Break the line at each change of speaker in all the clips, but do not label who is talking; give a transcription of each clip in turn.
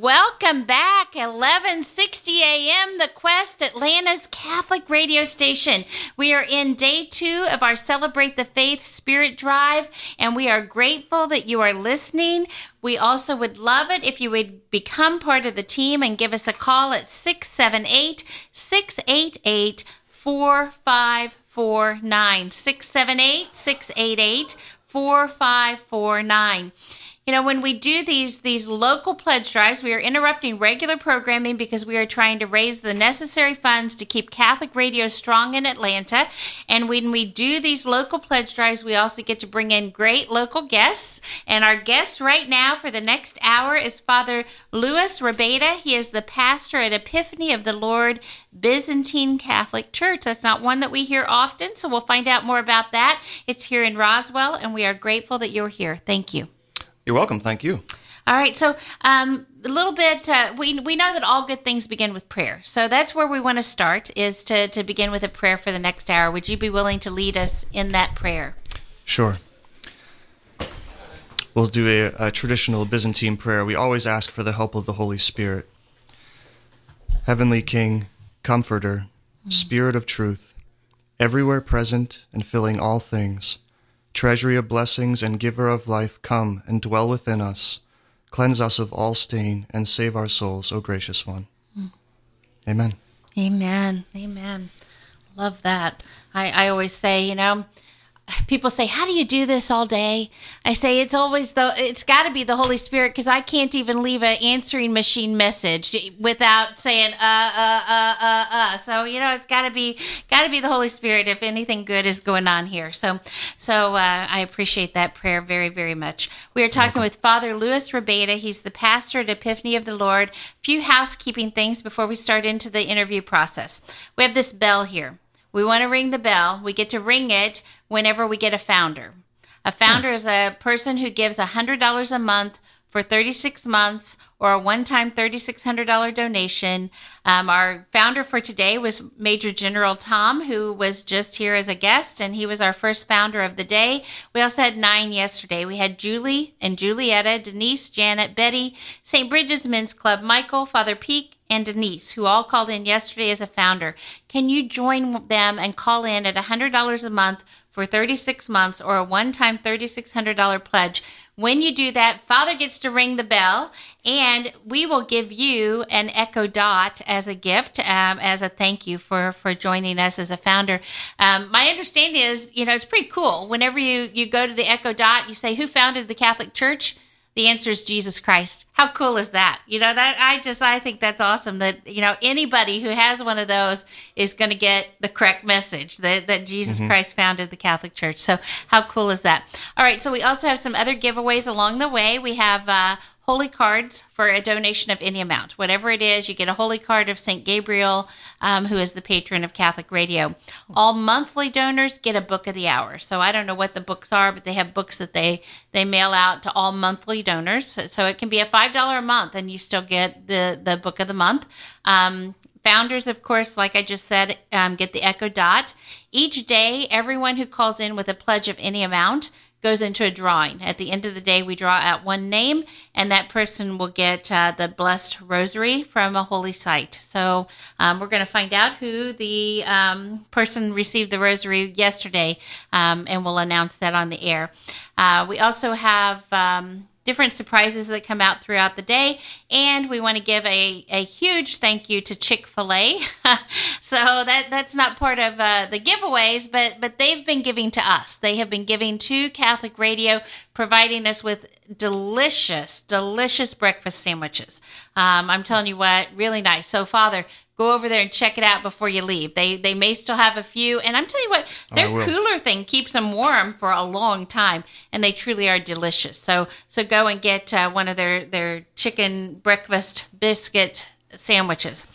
Welcome back, 1160 a.m. The Quest, Atlanta's Catholic radio station. We are in day two of our Celebrate the Faith Spirit Drive, and we are grateful that you are listening. We also would love it if you would become part of the team and give us a call at 678 688 4549. 678 688 4549. You know, when we do these these local pledge drives, we are interrupting regular programming because we are trying to raise the necessary funds to keep Catholic radio strong in Atlanta. And when we do these local pledge drives, we also get to bring in great local guests. And our guest right now for the next hour is Father Lewis Rabayda. He is the pastor at Epiphany of the Lord Byzantine Catholic Church. That's not one that we hear often, so we'll find out more about that. It's here in Roswell, and we are grateful that you're here. Thank you.
You're welcome. Thank you.
All right, so um, a little bit. Uh, we we know that all good things begin with prayer, so that's where we want to start. Is to to begin with a prayer for the next hour. Would you be willing to lead us in that prayer?
Sure. We'll do a, a traditional Byzantine prayer. We always ask for the help of the Holy Spirit. Heavenly King, Comforter, Spirit of Truth, everywhere present and filling all things treasury of blessings and giver of life, come and dwell within us. Cleanse us of all stain and save our souls, O gracious one. Mm. Amen.
Amen. Amen. Love that. I, I always say, you know, people say, "How do you do this all day?" I say, "It's always the it's got to be the Holy Spirit because I can't even leave an answering machine message without saying uh uh uh uh uh." So you know, it's got to be got to be the Holy Spirit if anything good is going on here. So so uh, I appreciate that prayer very very much. We are talking with Father Lewis Rabayda. He's the pastor at Epiphany of the Lord. A few housekeeping things before we start into the interview process. We have this bell here. We want to ring the bell. We get to ring it whenever we get a founder. A founder is a person who gives $100 a month for 36 months or a one time $3,600 donation. Um, our founder for today was Major General Tom, who was just here as a guest, and he was our first founder of the day. We also had nine yesterday. We had Julie and Julietta, Denise, Janet, Betty, St. Bridget's Men's Club, Michael, Father Peak, and Denise, who all called in yesterday as a founder. Can you join them and call in at $100 a month for 36 months or a one time $3,600 pledge? When you do that, Father gets to ring the bell and we will give you an Echo Dot as a gift, um, as a thank you for, for joining us as a founder. Um, my understanding is, you know, it's pretty cool. Whenever you, you go to the Echo Dot, you say, Who founded the Catholic Church? The answer is Jesus Christ. How cool is that? You know, that I just, I think that's awesome that, you know, anybody who has one of those is going to get the correct message that, that Jesus mm-hmm. Christ founded the Catholic Church. So how cool is that? All right. So we also have some other giveaways along the way. We have, uh, holy cards for a donation of any amount. Whatever it is, you get a holy card of St. Gabriel, um, who is the patron of Catholic radio. All monthly donors get a book of the hour. So I don't know what the books are, but they have books that they, they mail out to all monthly donors. So, so it can be a $5 a month and you still get the, the book of the month. Um, Founders, of course, like I just said, um, get the Echo Dot. Each day, everyone who calls in with a pledge of any amount goes into a drawing. At the end of the day, we draw out one name, and that person will get uh, the blessed rosary from a holy site. So um, we're going to find out who the um, person received the rosary yesterday, um, and we'll announce that on the air. Uh, we also have um, different surprises that come out throughout the day. And we want to give a, a huge thank you to Chick fil A. so that, that's not part of uh, the giveaways, but, but they've been giving to us. They have been giving to Catholic Radio, providing us with delicious, delicious breakfast sandwiches. Um, I'm telling you what, really nice. So, Father, go over there and check it out before you leave. They they may still have a few, and I'm telling you what, their cooler thing keeps them warm for a long time, and they truly are delicious. So so go and get uh, one of their their chicken breakfast biscuit sandwiches.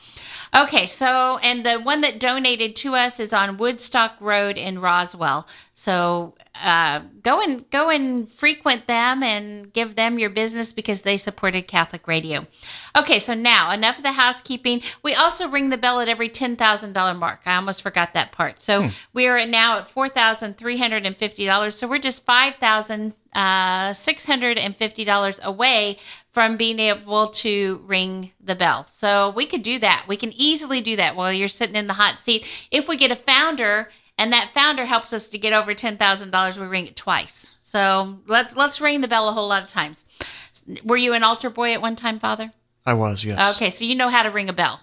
Okay, so and the one that donated to us is on Woodstock Road in Roswell. So uh, go and go and frequent them and give them your business because they supported Catholic Radio. Okay, so now enough of the housekeeping. We also ring the bell at every ten thousand dollar mark. I almost forgot that part. So hmm. we are now at four thousand three hundred and fifty dollars. So we're just five thousand uh, $650 away from being able to ring the bell. So we could do that. We can easily do that while you're sitting in the hot seat. If we get a founder and that founder helps us to get over $10,000, we ring it twice. So let's let's ring the bell a whole lot of times. Were you an altar boy at one time, Father?
I was, yes.
Okay, so you know how to ring a bell.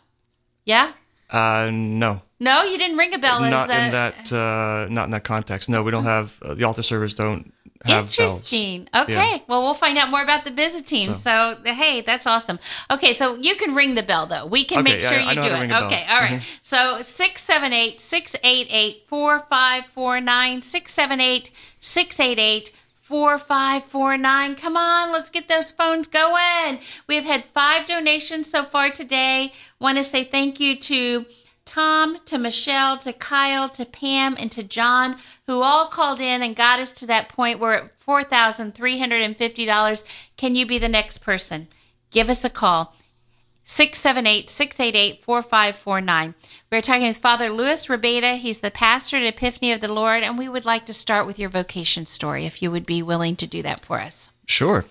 Yeah?
Uh, no.
No, you didn't ring a bell.
Not
as a,
in that. Uh, not in that context. No, we don't have uh, the altar servers. Don't have bells.
Interesting. Okay.
Yeah.
Well, we'll find out more about the Byzantine. So. hey, that's awesome. Okay, so you can ring the bell though. We can
Okay,
make sure
I
you
know
do it.
ring a bell.
Okay. All right. Mm-hmm. So 678 688 4549 678 688 4549. Come on, let's get those phones going. We have had five donations so far today. Want to say thank you to Tom, to Michelle, to Kyle, to Pam, and to John, who all called in and got us to that point. We're at $4,350. Can you be the next person? Give us a call. 678 688 4549. We're talking with Father Lewis Rabayda. He's the pastor at Epiphany of the Lord, and we would like to start with your vocation story if you would be willing to do that for us.
Sure.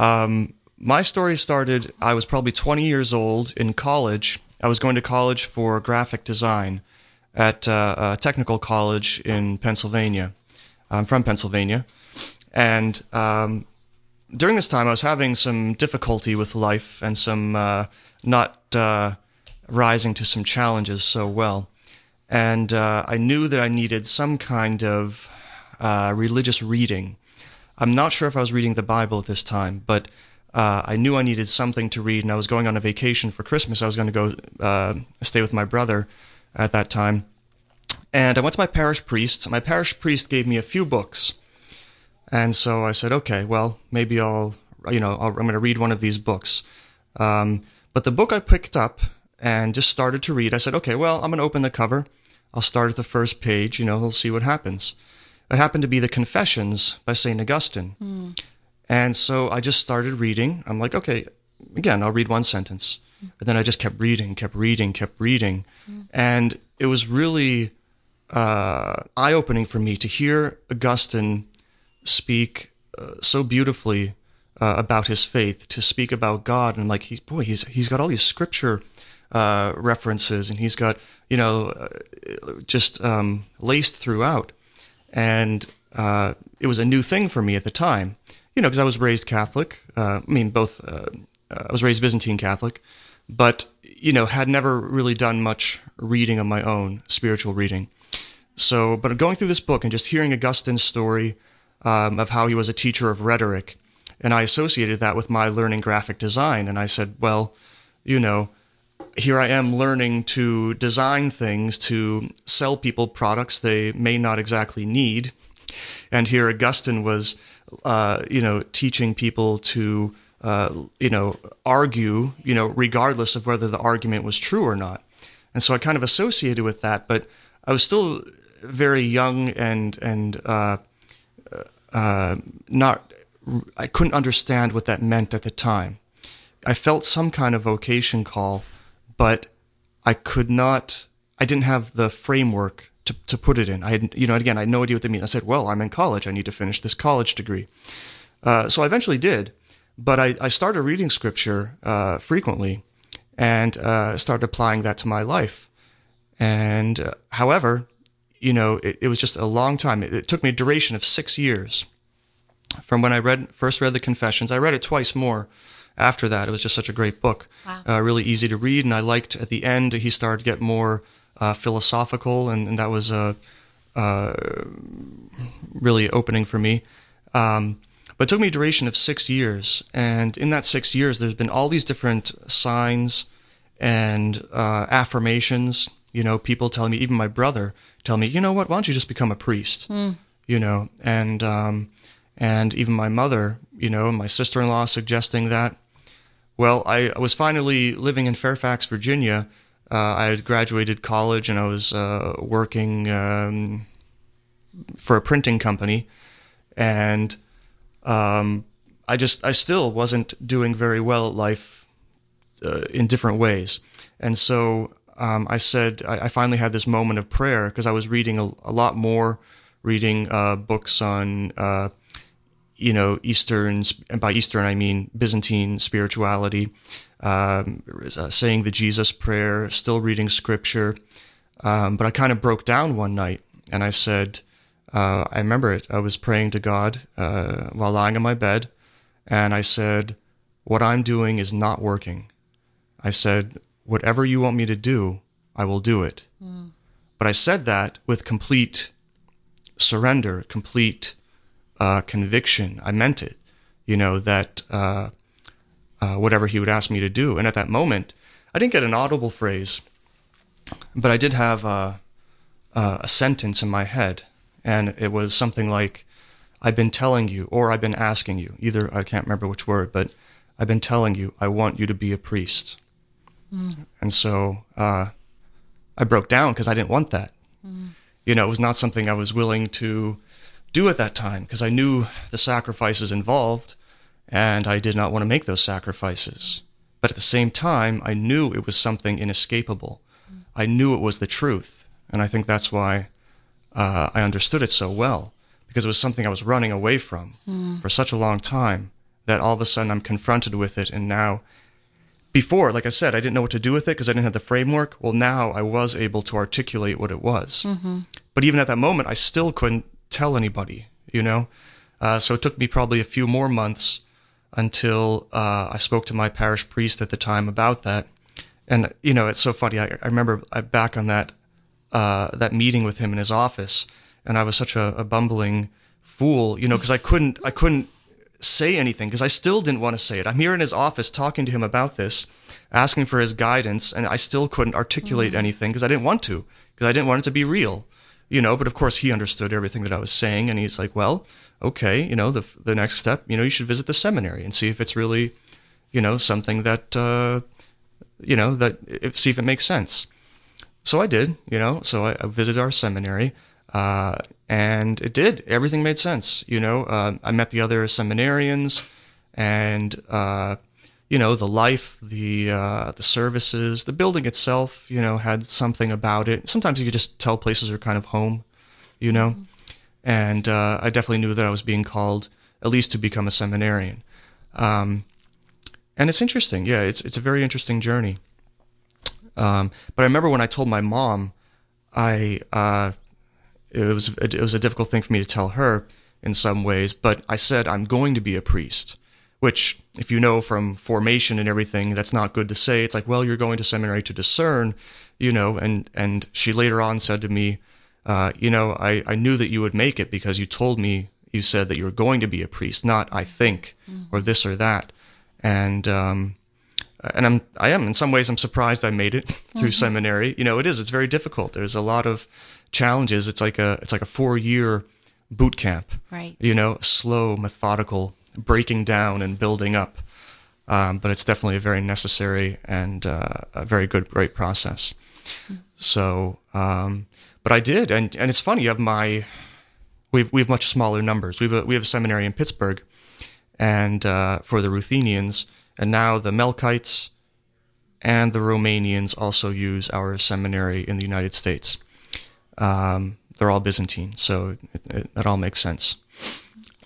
Um, my story started, I was probably 20 years old in college. I was going to college for graphic design at uh, a technical college in Pennsylvania. I'm from Pennsylvania. And um, during this time, I was having some difficulty with life and some uh, not uh, rising to some challenges so well. And uh, I knew that I needed some kind of uh, religious reading. I'm not sure if I was reading the Bible at this time, but uh, I knew I needed something to read, and I was going on a vacation for Christmas. I was going to go uh, stay with my brother at that time. And I went to my parish priest. My parish priest gave me a few books. And so I said, okay, well, maybe I'll, you know, I'll, I'm going to read one of these books. Um, but the book I picked up and just started to read, I said, okay, well, I'm going to open the cover. I'll start at the first page, you know, we'll see what happens. It happened to be the Confessions by St. Augustine. And so I just started reading. I'm like, okay, again, I'll read one sentence. But then I just kept reading, kept reading, kept reading. And it was really uh, eye opening for me to hear Augustine speak uh, so beautifully uh, about his faith, to speak about God, and like he's boy, he's he's got all these scripture uh, references, and he's got you know uh, just um, laced throughout, and uh, it was a new thing for me at the time, you know, because I was raised Catholic. Uh, I mean, both uh, I was raised Byzantine Catholic, but you know, had never really done much reading of my own, spiritual reading. So, but going through this book and just hearing Augustine's story um, of how he was a teacher of rhetoric, and I associated that with my learning graphic design, and I said, well, you know, here I am learning to design things to sell people products they may not exactly need, and here Augustine was, uh, you know, teaching people to, uh, you know, argue, you know, regardless of whether the argument was true or not, and so I kind of associated with that, but I was still very young and and uh, uh, not. I couldn't understand what that meant at the time. I felt some kind of vocation call, but I could not. I didn't have the framework to, to put it in. I had, you know, again, I had no idea what they mean. I said, "Well, I'm in college. I need to finish this college degree." Uh, so I eventually did, but I, I started reading scripture uh, frequently, and uh, started applying that to my life. And uh, however, you know, it, it was just a long time. It, it took me a duration of six years from when I read first read the Confessions. I read it twice more after that. It was just such a great book,
Wow.
uh, really easy to read, and I liked at the end he started to get more uh, philosophical, and, and that was uh, really opening for me. Um, but it took me a duration of six years, and in that six years, there's been all these different signs and uh, affirmations. You know, people telling me, even my brother, tell me, you know what? Why don't you just become a priest? You know, and um, and even my mother, you know, my sister-in-law suggesting that. Well, I was finally living in Fairfax, Virginia. Uh, I had graduated college and I was uh, working um, for a printing company, and um, I just I still wasn't doing very well at life uh, in different ways, and so um, I said I, I finally had this moment of prayer because I was reading a, a lot more, reading uh, books on uh, you know, Eastern, and by Eastern I mean Byzantine spirituality, um, uh, saying the Jesus prayer, still reading scripture. Um, but I kind of broke down one night and I said, uh, I remember it. I was praying to God uh, while lying in my bed, and I said, What I'm doing is not working. I said, Whatever you want me to do, I will do it. Mm. But I said that with complete surrender, complete uh, conviction. I meant it, you know, that uh, whatever he would ask me to do. And at that moment, I didn't get an audible phrase, but I did have uh, uh, a sentence in my head and it was something like, I've been telling you, or I've been asking you, either, I can't remember which word, but I've been telling you, I want you to be a priest. Mm. And so uh, I broke down because I didn't want that. Mm. You know, it was not something I was willing to do at that time because I knew the sacrifices involved and I did not want to make those sacrifices. But at the same time, I knew it was something inescapable. I knew it was the truth. And I think that's why uh, I understood it so well because it was something I was running away from mm. for such a long time that all of a sudden I'm confronted with it. And now, before, like I said, I didn't know what to do with it because I didn't have the framework. Well, now I was able to articulate what it was. Mm-hmm. But even at that moment, I still couldn't tell anybody, you know? Uh, so it took me probably a few more months until uh, I spoke to my parish priest at the time about that. And, you know, it's so funny. I, I remember I, back on that uh, that meeting with him in his office, and I was such a, a bumbling fool, you know, because I couldn't I couldn't say anything because I still didn't want to say it. I'm here in his office talking to him about this, asking for his guidance, and I still couldn't articulate mm. anything because I didn't want to because I didn't want it to be real, you know. But of course, he understood everything that I was saying, and he's like, "Well, okay, you know, the the next step, you know, you should visit the seminary and see if it's really, you know, something that." Uh, you know that if, see if it makes sense so I did, you know. So I, I visited our seminary, uh, and it did. Everything made sense, you know. Uh, I met the other seminarians, and uh, you know, the life, the uh, the services, the building itself, you know, had something about it. Sometimes you could just tell places are kind of home, you know. Mm-hmm. And uh, I definitely knew that I was being called at least to become a seminarian. Um, and it's interesting, yeah. It's it's a very interesting journey. Um, but I remember when I told my mom, I uh, it was it was a difficult thing for me to tell her in some ways. But I said I'm going to be a priest, which if you know from formation and everything, that's not good to say. It's like, well, you're going to seminary to discern, you know. And and she later on said to me, uh, you know, I I knew that you would make it because you told me you said that you were going to be a priest, not I think mm-hmm. or this or that. And um, and I'm I am in some ways I'm surprised I made it through mm-hmm. seminary. You know, it is it's very difficult. There's a lot of challenges. It's like a it's like a four year boot camp.
Right.
You know, slow, methodical, breaking down and building up. Um, but it's definitely a very necessary and uh, a very good, great process. So, um, but I did, and and it's funny. Of my, we have, we have much smaller numbers. We have a, we have a seminary in Pittsburgh, and uh, for the Ruthenians, and now the Melkites and the Romanians also use our seminary in the United States. Um, they're all Byzantine, so it, it, it all makes sense.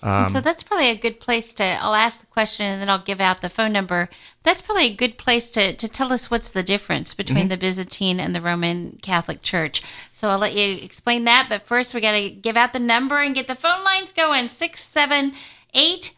Um, so that's probably a good place to. I'll ask the question and then I'll give out the phone number. That's probably a good place to, to tell us what's the difference between mm-hmm. the Byzantine and the Roman Catholic Church. So I'll let you explain that. But first, we got to give out the number and get the phone lines going. Six seven eight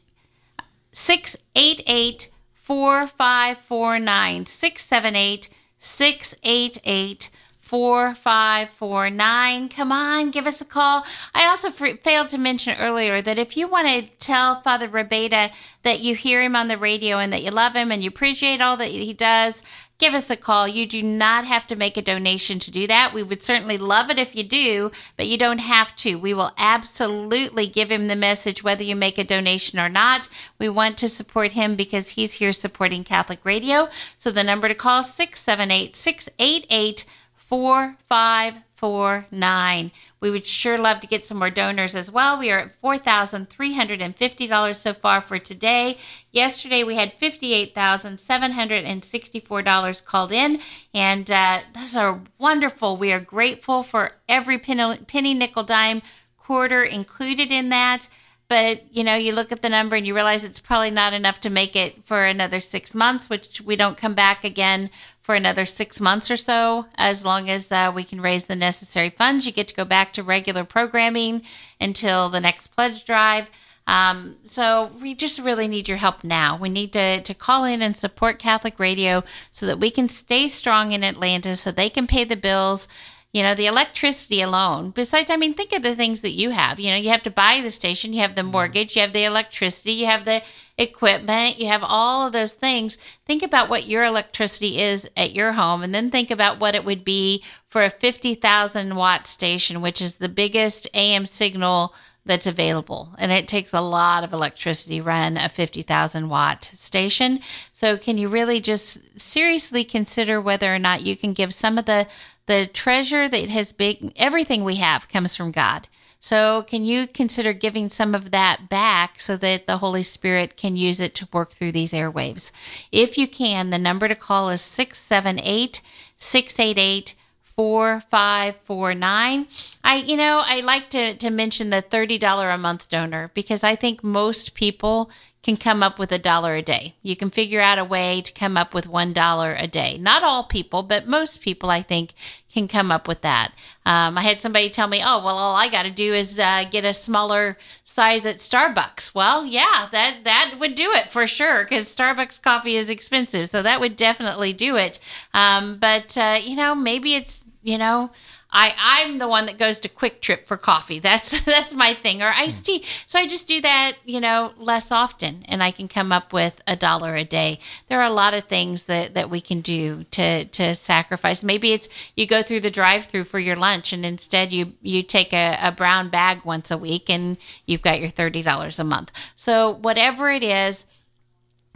six eight eight 4549 678 688 4549. Come on, give us a call. I also f- failed to mention earlier that if you want to tell Father Rabayda that you hear him on the radio and that you love him and you appreciate all that he does, give us a call. You do not have to make a donation to do that. We would certainly love it if you do, but you don't have to. We will absolutely give him the message whether you make a donation or not. We want to support him because he's here supporting Catholic Radio. So the number to call is 678 688 4549. We would sure love to get some more donors as well. We are at $4,350 so far for today. Yesterday we had $58,764 called in, and uh, those are wonderful. We are grateful for every penny, penny nickel, dime, quarter included in that. but you know, you look at the number and you realize it's probably not enough to make it for another six months, which we don't come back again for another six months or so. As long as uh, we can raise the necessary funds, you get to go back to regular programming until the next pledge drive. Um, so we just really need your help now. We need to, to call in and support Catholic Radio so that we can stay strong in Atlanta so they can pay the bills. You know, the electricity alone. Besides, I mean, think of the things that you have. You know, you have to buy the station, you have the mm-hmm. mortgage, you have the electricity, you have the equipment, you have all of those things. Think about what your electricity is at your home and then think about what it would be for a 50,000 watt station, which is the biggest AM signal that's available. And it takes a lot of electricity run a 50,000 watt station. So can you really just seriously consider whether or not you can give some of the, the treasure that has been, everything we have comes from God. So can you consider giving some of that back so that the Holy Spirit can use it to work through these airwaves? If you can, the number to call is 678 688 4549. I you know, I like to to mention the $30 a month donor because I think most people can come up with a dollar a day. You can figure out a way to come up with $1 a day. Not all people, but most people I think can come up with that. Um, I had somebody tell me, "Oh, well, all I got to do is uh, get a smaller size at Starbucks." Well, yeah, that that would do it for sure because Starbucks coffee is expensive, so that would definitely do it. Um, but uh, you know, maybe it's you know I I'm the one that goes to QuikTrip for coffee. That's that's my thing or iced tea. So I just do that, you know, less often and I can come up with a dollar a day. There are a lot of things that that we can do to to sacrifice. Maybe it's you go through the drive-through for your lunch and instead you you take a, a brown bag once a week and you've got your $30 a month. So whatever it is,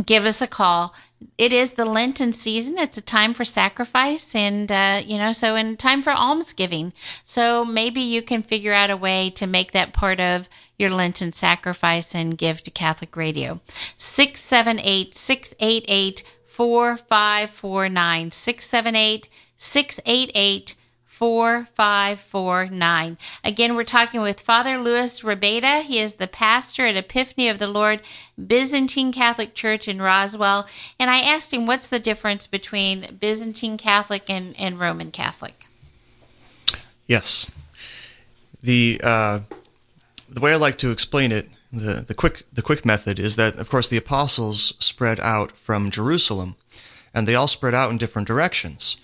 give us a call. It is the Lenten season. It's a time for sacrifice and, uh, you know, so in time for almsgiving. So maybe you can figure out a way to make that part of your Lenten sacrifice and give to Catholic Radio. 678 688 4549. 678 688 4549. Again, we're talking with Father Lewis Rabayda. He is the pastor at Epiphany of the Lord Byzantine Catholic Church in Roswell. And I asked him what's the difference between Byzantine Catholic and, and Roman Catholic?
Yes. The uh, the way I like to explain it, the, the quick the quick method is that of course the apostles spread out from Jerusalem and they all spread out in different directions.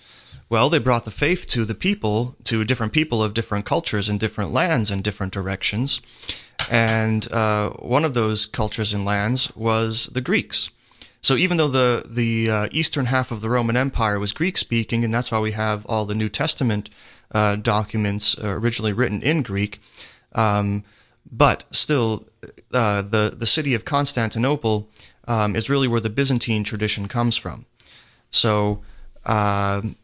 Well, they brought the faith to the people, to different people of different cultures and different lands and different directions. And uh, one of those cultures and lands was the Greeks. So even though the the uh, eastern half of the Roman Empire was Greek speaking, and that's why we have all the New Testament uh, documents uh, originally written in Greek, um, but still, uh, the the city of Constantinople um, is really where the Byzantine tradition comes from. So um,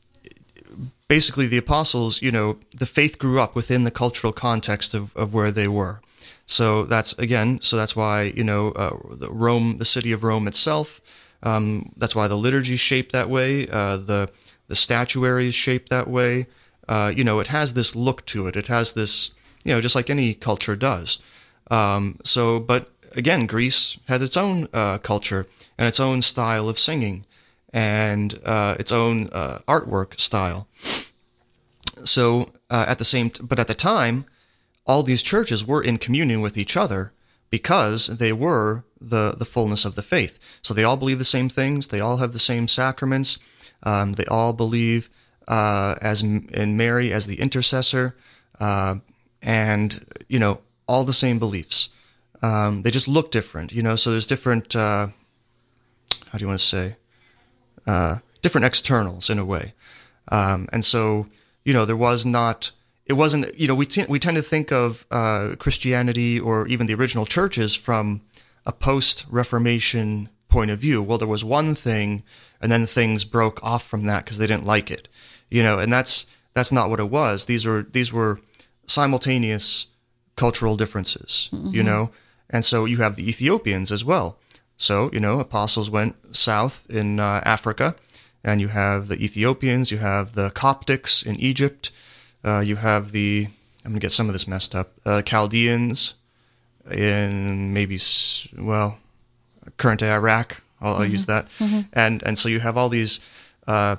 basically the apostles, you know, the faith grew up within the cultural context of, of where they were. So that's again, so that's why you know uh, the Rome, the city of Rome itself. Um, that's why the liturgy is shaped that way. Uh, the the statuary is shaped that way. Uh, you know, it has this look to it. It has this, you know, just like any culture does. Um, so, but again, Greece had its own uh, culture and its own style of singing and uh, its own uh, artwork style. So uh, at the same, t- but at the time, all these churches were in communion with each other because they were the the fullness of the faith. So they all believe the same things. They all have the same sacraments. Um, they all believe uh, as in Mary as the intercessor, uh, and you know all the same beliefs. Um, they just look different, you know. So there's different. Uh, how do you want to say? Uh, different externals in a way. Um, and so, you know, there was not, it wasn't, you know, we, t- we tend to think of uh, Christianity or even the original churches from a post Reformation point of view. Well, there was one thing, and then things broke off from that because they didn't like it, you know, and that's that's not what it was. These were these were simultaneous cultural differences, mm-hmm. you know, and so you have the Ethiopians as well. So, you know, apostles went south in uh, Africa, and you have the Ethiopians, you have the Coptics in Egypt, uh, you have the, I'm going to get some of this messed up, uh, Chaldeans, in maybe well current day Iraq. I'll, I'll use that, and and so you have all these uh,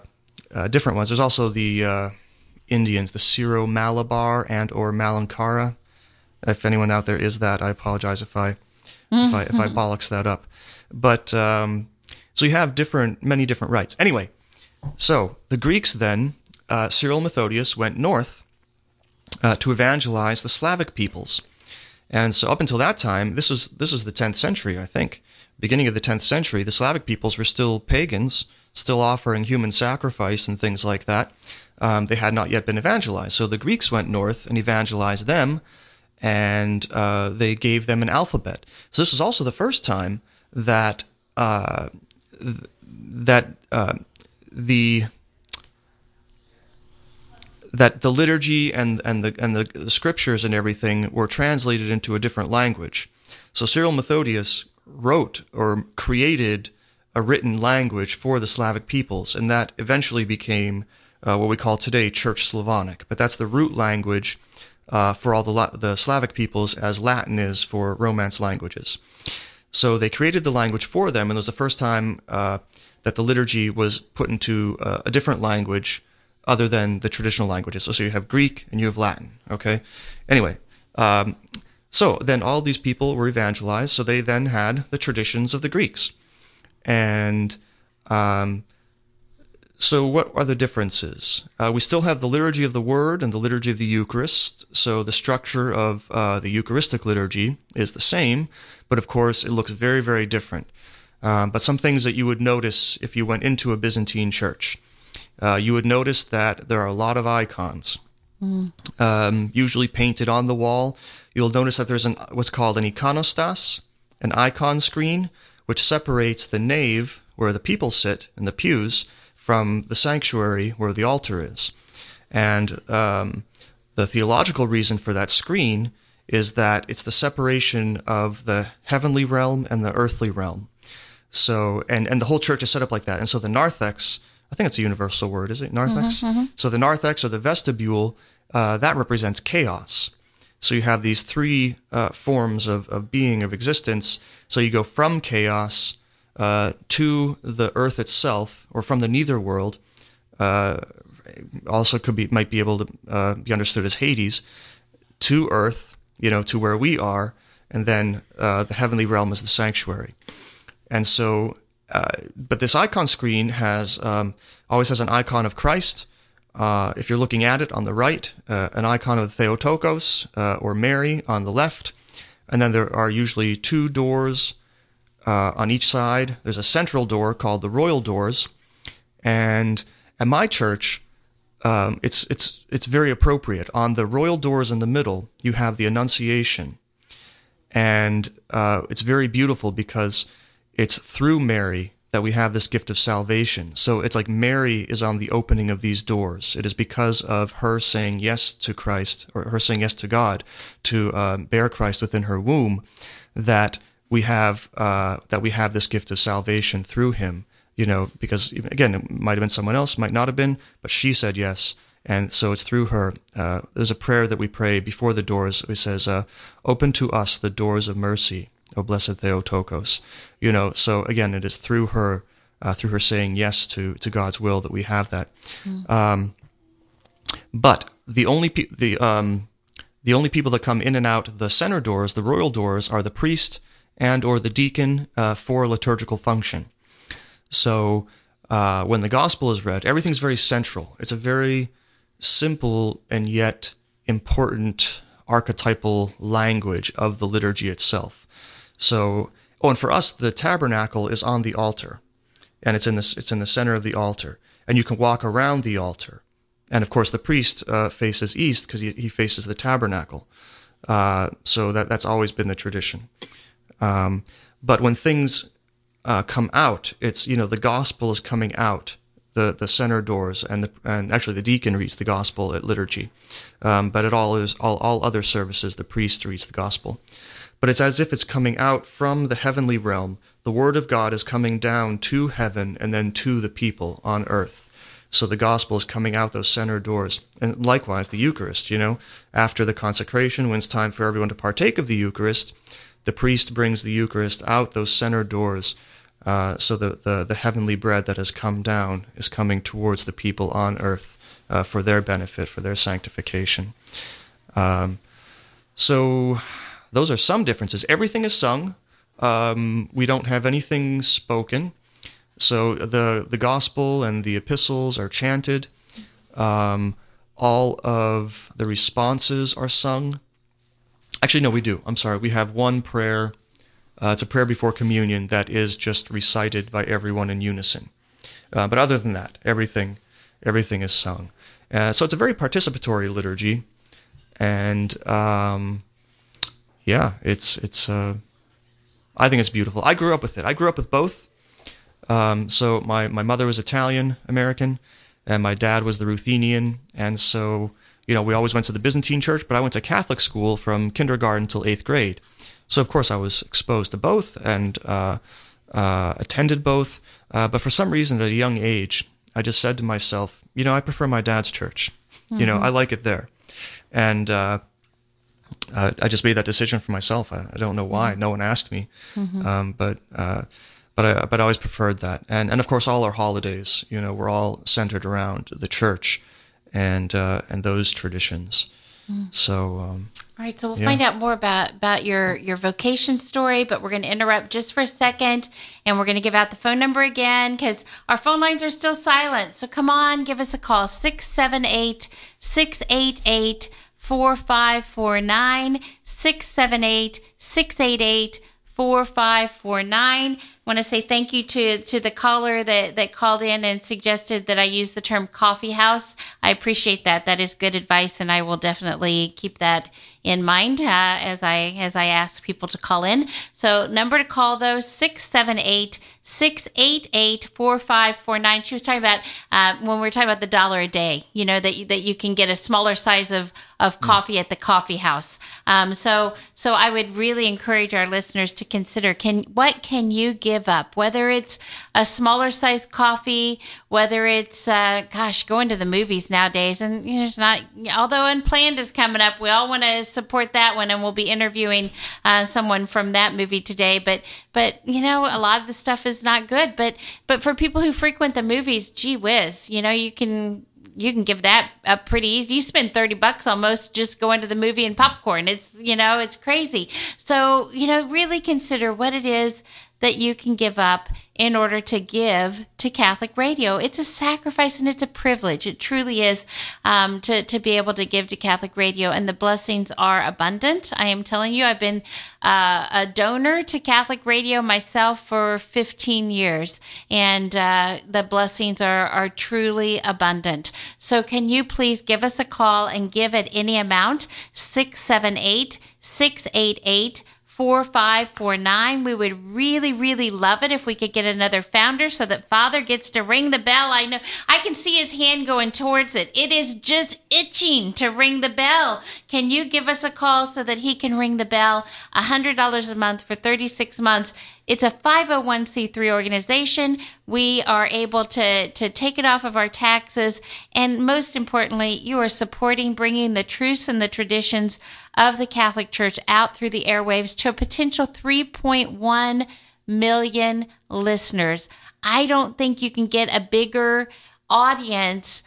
uh, different ones. There's also the uh, Indians, the Syro Malabar and or Malankara. If anyone out there is that, I apologize if I if I if I bollocks that up. But um, so you have different many different rites. Anyway, so the Greeks then uh, Cyril Methodius went north uh, to evangelize the Slavic peoples. And so up until that time, this was this was the 10th century, I think. Beginning of the 10th century, the Slavic peoples were still pagans, still offering human sacrifice and things like that. Um, they had not yet been evangelized. So the Greeks went north and evangelized them, and uh, they gave them an alphabet. So this was also the first time that uh, th- that uh, the that the liturgy and and the and the, scriptures and everything were translated into a different language. So Cyril Methodius wrote or created a written language for the Slavic peoples, and that eventually became uh, what we call today Church Slavonic. But that's the root language uh, for all the the Slavic peoples, as Latin is for Romance languages. So they created the language for them, and it was the first time uh, that the liturgy was put into uh, a different language other than the traditional languages. So, so you have Greek and you have Latin. Okay. Anyway, um, so then all these people were evangelized. So they then had the traditions of the Greeks, and um, so what are the differences? Uh, we still have the liturgy of the Word and the liturgy of the Eucharist. So the structure of uh, the Eucharistic liturgy is the same, but of course it looks very, very different. Um, but some things that you would notice if you went into a Byzantine church, uh, you would notice that there are a lot of icons, um, usually painted on the wall. You'll notice that there's an what's called an iconostas, an icon screen, which separates the nave where the people sit in the pews from the sanctuary where the altar is. And um, the theological reason for that screen is that it's the separation of the heavenly realm and the earthly realm. So, and, and the whole church is set up like that. And so the narthex, I think it's a universal word, is it? Narthex? So the narthex or the vestibule, uh, that represents chaos. So you have these three uh, forms of, of being, of existence. So you go from chaos uh, to the earth itself, or from the neither world. Uh, also could be might be able to uh, be understood as Hades to earth, you know, to where we are, and then uh, the heavenly realm is the sanctuary. And so, uh, but this icon screen has um, always has an icon of Christ. Uh, if you're looking at it on the right, uh, an icon of Theotokos uh, or Mary on the left, and then there are usually two doors uh, on each side. There's a central door called the royal doors, and at my church, um, it's it's it's very appropriate. On the royal doors in the middle, you have the Annunciation, and uh, it's very beautiful because it's through Mary that we have this gift of salvation. So it's like Mary is on the opening of these doors. It is because of her saying yes to Christ, or her saying yes to God, to uh, bear Christ within her womb, that we have uh, that we have this gift of salvation through Him. You know, because again, it might have been someone else, might not have been, but she said yes, and so it's through her. Uh, there's a prayer that we pray before the doors. It says, uh, "Open to us the doors of mercy." O blessed Theotokos. You know, so again, it is through her, uh, through her saying yes to, to God's will that we have that. Um, but the only pe- the um, the only people that come in and out the center doors, the royal doors, are the priest and or the deacon uh, for liturgical function. So uh, when the gospel is read, everything's very central. It's a very simple and yet important archetypal language of the liturgy itself. So, oh, and for us, the tabernacle is on the altar, and it's in this it's in the center of the altar, and you can walk around the altar, and of course the priest uh, faces east because he, he faces the tabernacle. Uh, so that that's always been the tradition. Um, but when things uh, come out, it's you know the gospel is coming out the the center doors, and the and actually the deacon reads the gospel at liturgy, um, but at all is all all other services the priest reads the gospel. But it's as if it's coming out from the heavenly realm. The word of God is coming down to heaven and then to the people on earth. So the gospel is coming out those center doors. And likewise, the Eucharist, you know, after the consecration, when it's time for everyone to partake of the Eucharist, the priest brings the Eucharist out those center doors. Uh, so the, the, the heavenly bread that has come down is coming towards the people on earth uh, for their benefit, for their sanctification. Um, so those are some differences. Everything is sung. Um, we don't have anything spoken. So the the gospel and the epistles are chanted. Um, all of the responses are sung. Actually, no, we do. I'm sorry. We have one prayer. Uh, it's a prayer before communion that is just recited by everyone in unison. Uh, but other than that, everything everything is sung. Uh, so it's a very participatory liturgy, and um, yeah, it's it's. Uh, I think it's beautiful. I grew up with it. I grew up with both. Um, so my my mother was Italian American, and my dad was the Ruthenian, and so you know we always went to the Byzantine church, but I went to Catholic school from kindergarten till eighth grade. So of course I was exposed to both and uh, uh, attended both. Uh, but for some reason, at a young age, I just said to myself, you know, I prefer my dad's church. Mm-hmm. You know, I like it there, and uh, uh, I just made that decision for myself. I, I don't know why. Mm-hmm. No one asked me, mm-hmm. um, but uh, but I but I always preferred that. And and of course, all our holidays, you know, were all centered around the church and uh, and those traditions. Mm. So. Um,
all right, so we'll yeah. find out more about about your your vocation story, but we're going to interrupt just for a second, and we're going to give out the phone number again because our phone lines are still silent. So come on, give us a call 678 688 4549 678 688 4549 want to say thank you to to the caller that that called in and suggested that I use the term coffee house. I appreciate that. That is good advice, and I will definitely keep that in mind uh, as I as I ask people to call in. So number to call though 678 688 4549. She was talking about uh, when we are talking about the dollar a day. You know that you, that you can get a smaller size of of mm. coffee at the coffee house. Um, so so I would really encourage our listeners to consider can what can you give give up, whether it's a smaller size coffee, whether it's, uh, gosh, going to the movies nowadays. And you know, it's not, although Unplanned is coming up, we all want to support that one. And we'll be interviewing uh, someone from that movie today. But, but, you know, a lot of the stuff is not good. But, but for people who frequent the movies, gee whiz, you know, you can, you can give that up pretty easy. You spend 30 bucks almost just going to the movie and popcorn. It's, you know, it's crazy. So, you know, really consider what it is that you can give up in order to give to Catholic radio. It's a sacrifice and it's a privilege. It truly is um, to, to be able to give to Catholic radio, and the blessings are abundant. I am telling you, I've been uh, a donor to Catholic radio myself for 15 years, and uh, the blessings are, are truly abundant. So, can you please give us a call and give at any amount? 678 688 4549. We would really, really love it if we could get another founder so that Father gets to ring the bell. I know I can see his hand going towards it. It is just itching to ring the bell. Can you give us a call so that he can ring the bell? $100 a month for 36 months. It's a 501c3 organization. We are able to, to take it off of our taxes. And most importantly, you are supporting bringing the truths and the traditions of the Catholic Church out through the airwaves to a potential 3.1 million listeners. I don't think you can get a bigger audience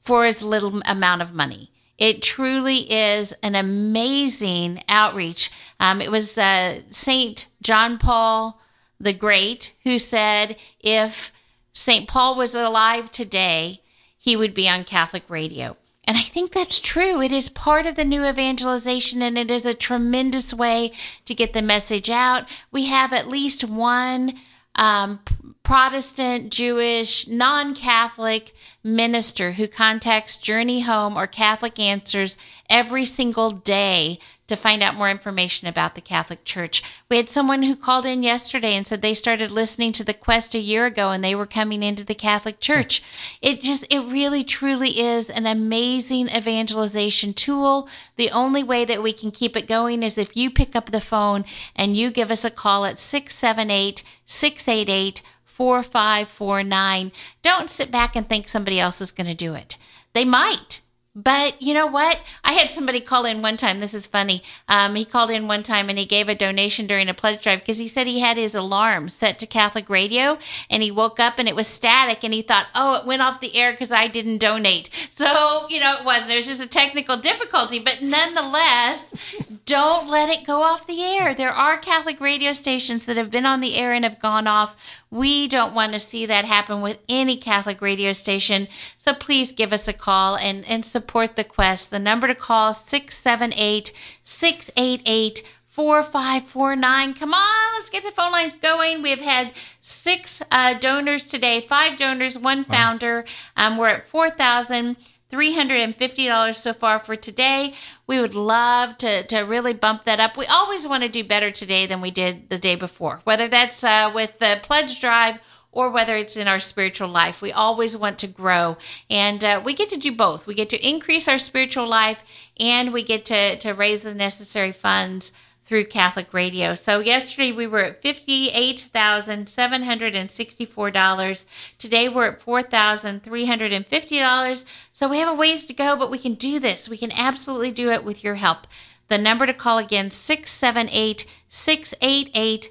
for as little amount of money. It truly is an amazing outreach. Um, it was uh, Saint John Paul the Great who said if Saint Paul was alive today, he would be on Catholic radio. And I think that's true. It is part of the new evangelization and it is a tremendous way to get the message out. We have at least one um, Protestant, Jewish, non Catholic minister who contacts Journey Home or Catholic Answers every single day to find out more information about the Catholic Church. We had someone who called in yesterday and said they started listening to the Quest a year ago and they were coming into the Catholic Church. It just, it really truly is an amazing evangelization tool. The only way that we can keep it going is if you pick up the phone and you give us a call at 678 688 4549. Don't sit back and think somebody else is going to do it. They might. But you know what? I had somebody call in one time. This is funny. Um, he called in one time and he gave a donation during a pledge drive because he said he had his alarm set to Catholic radio and he woke up and it was static and he thought, oh, it went off the air because I didn't donate. So, you know, it wasn't. It was just a technical difficulty. But nonetheless, don't let it go off the air. There are Catholic radio stations that have been on the air and have gone off we don't want to see that happen with any Catholic radio station. So please give us a call and, and support the quest. The number to call 678 688 4549. Come on, let's get the phone lines going. We have had six uh, donors today, five donors, one founder. Um, we're at 4,000. $350 so far for today. We would love to, to really bump that up. We always want to do better today than we did the day before, whether that's uh, with the pledge drive or whether it's in our spiritual life. We always want to grow. And uh, we get to do both. We get to increase our spiritual life and we get to, to raise the necessary funds through Catholic radio. So yesterday we were at $58,764. Today we're at $4,350. So we have a ways to go, but we can do this. We can absolutely do it with your help. The number to call again 678 688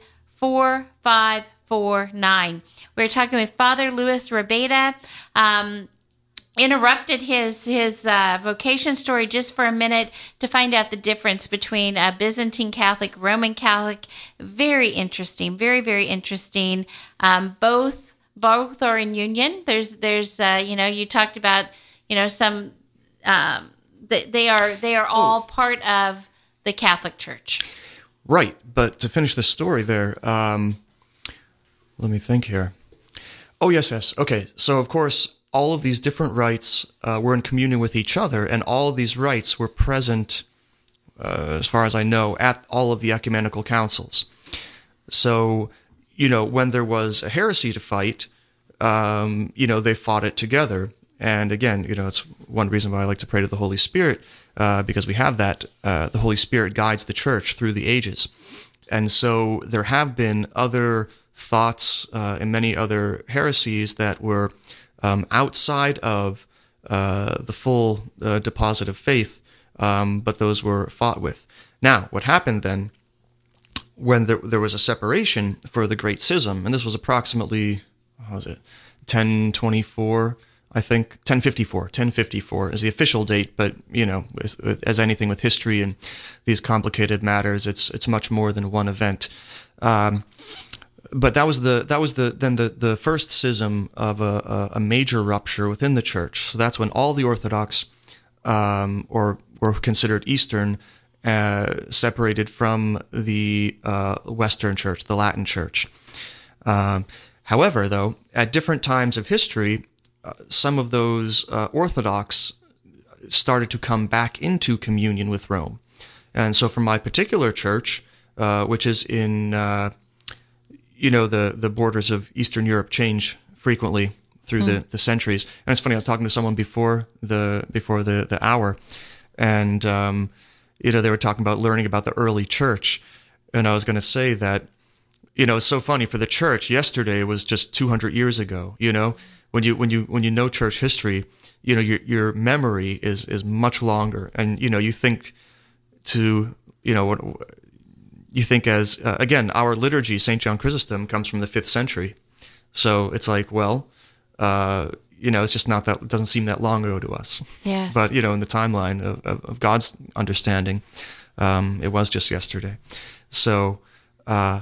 4549. We're talking with Father Lewis Rabayda. Um, interrupted his his uh, vocation story just for a minute to find out the difference between a Byzantine Catholic, Roman Catholic. Very interesting, very very interesting. Um, both both are in union. There's there's uh, you know you talked about you know some um, they, they are they are all part of the Catholic Church.
Right, but to finish the story there, um, let me think here. Oh yes, yes. Okay, so of course all of these different rites uh, were in communion with each other, and all of these rites were present, uh, as far as I know, at all of the ecumenical councils. So, you know, when there was a heresy to fight, um, you know, they fought it together. And again, you know, it's one reason why I like to pray to the Holy Spirit, uh, because we have that. Uh, the Holy Spirit guides the church through the ages. And so there have been other thoughts uh, and many other heresies that were um, outside of uh, the full uh, deposit of faith, um, but those were fought with. Now, what happened then, when there, there was a separation for the Great Schism, and this was approximately, how was it, 1024, I think, 1054, 1054 is the official date, but, you know, as, as anything with history and these complicated matters, it's, it's much more than one event. Um, but that was the that was the then the the first schism of a, a, major rupture within the church. So that's when all the Orthodox, um, or were considered Eastern, uh, separated from the uh, Western Church, the Latin Church. Um, however, though, at different times of history, uh, some of those uh, Orthodox started to come back into communion with Rome, and so for my particular church, uh, which is in uh, you know the the borders of Eastern Europe change frequently through mm. the, the centuries. And it's funny, I was talking to someone before the before the the hour, and um, you know they were talking about learning about the early church, and I was going to say that you know it's so funny for the church. Yesterday was just 200 years ago. You know when you when you when you know church history, you know your your memory is is much longer, and you know you think to you know what you think as uh, again our liturgy St. John Chrysostom comes from the 5th century. So it's like, well, uh, you know, it's just not that it doesn't seem that long ago to us.
Yes.
But you know, in the timeline of, of, of God's understanding, um, it was just yesterday. So uh,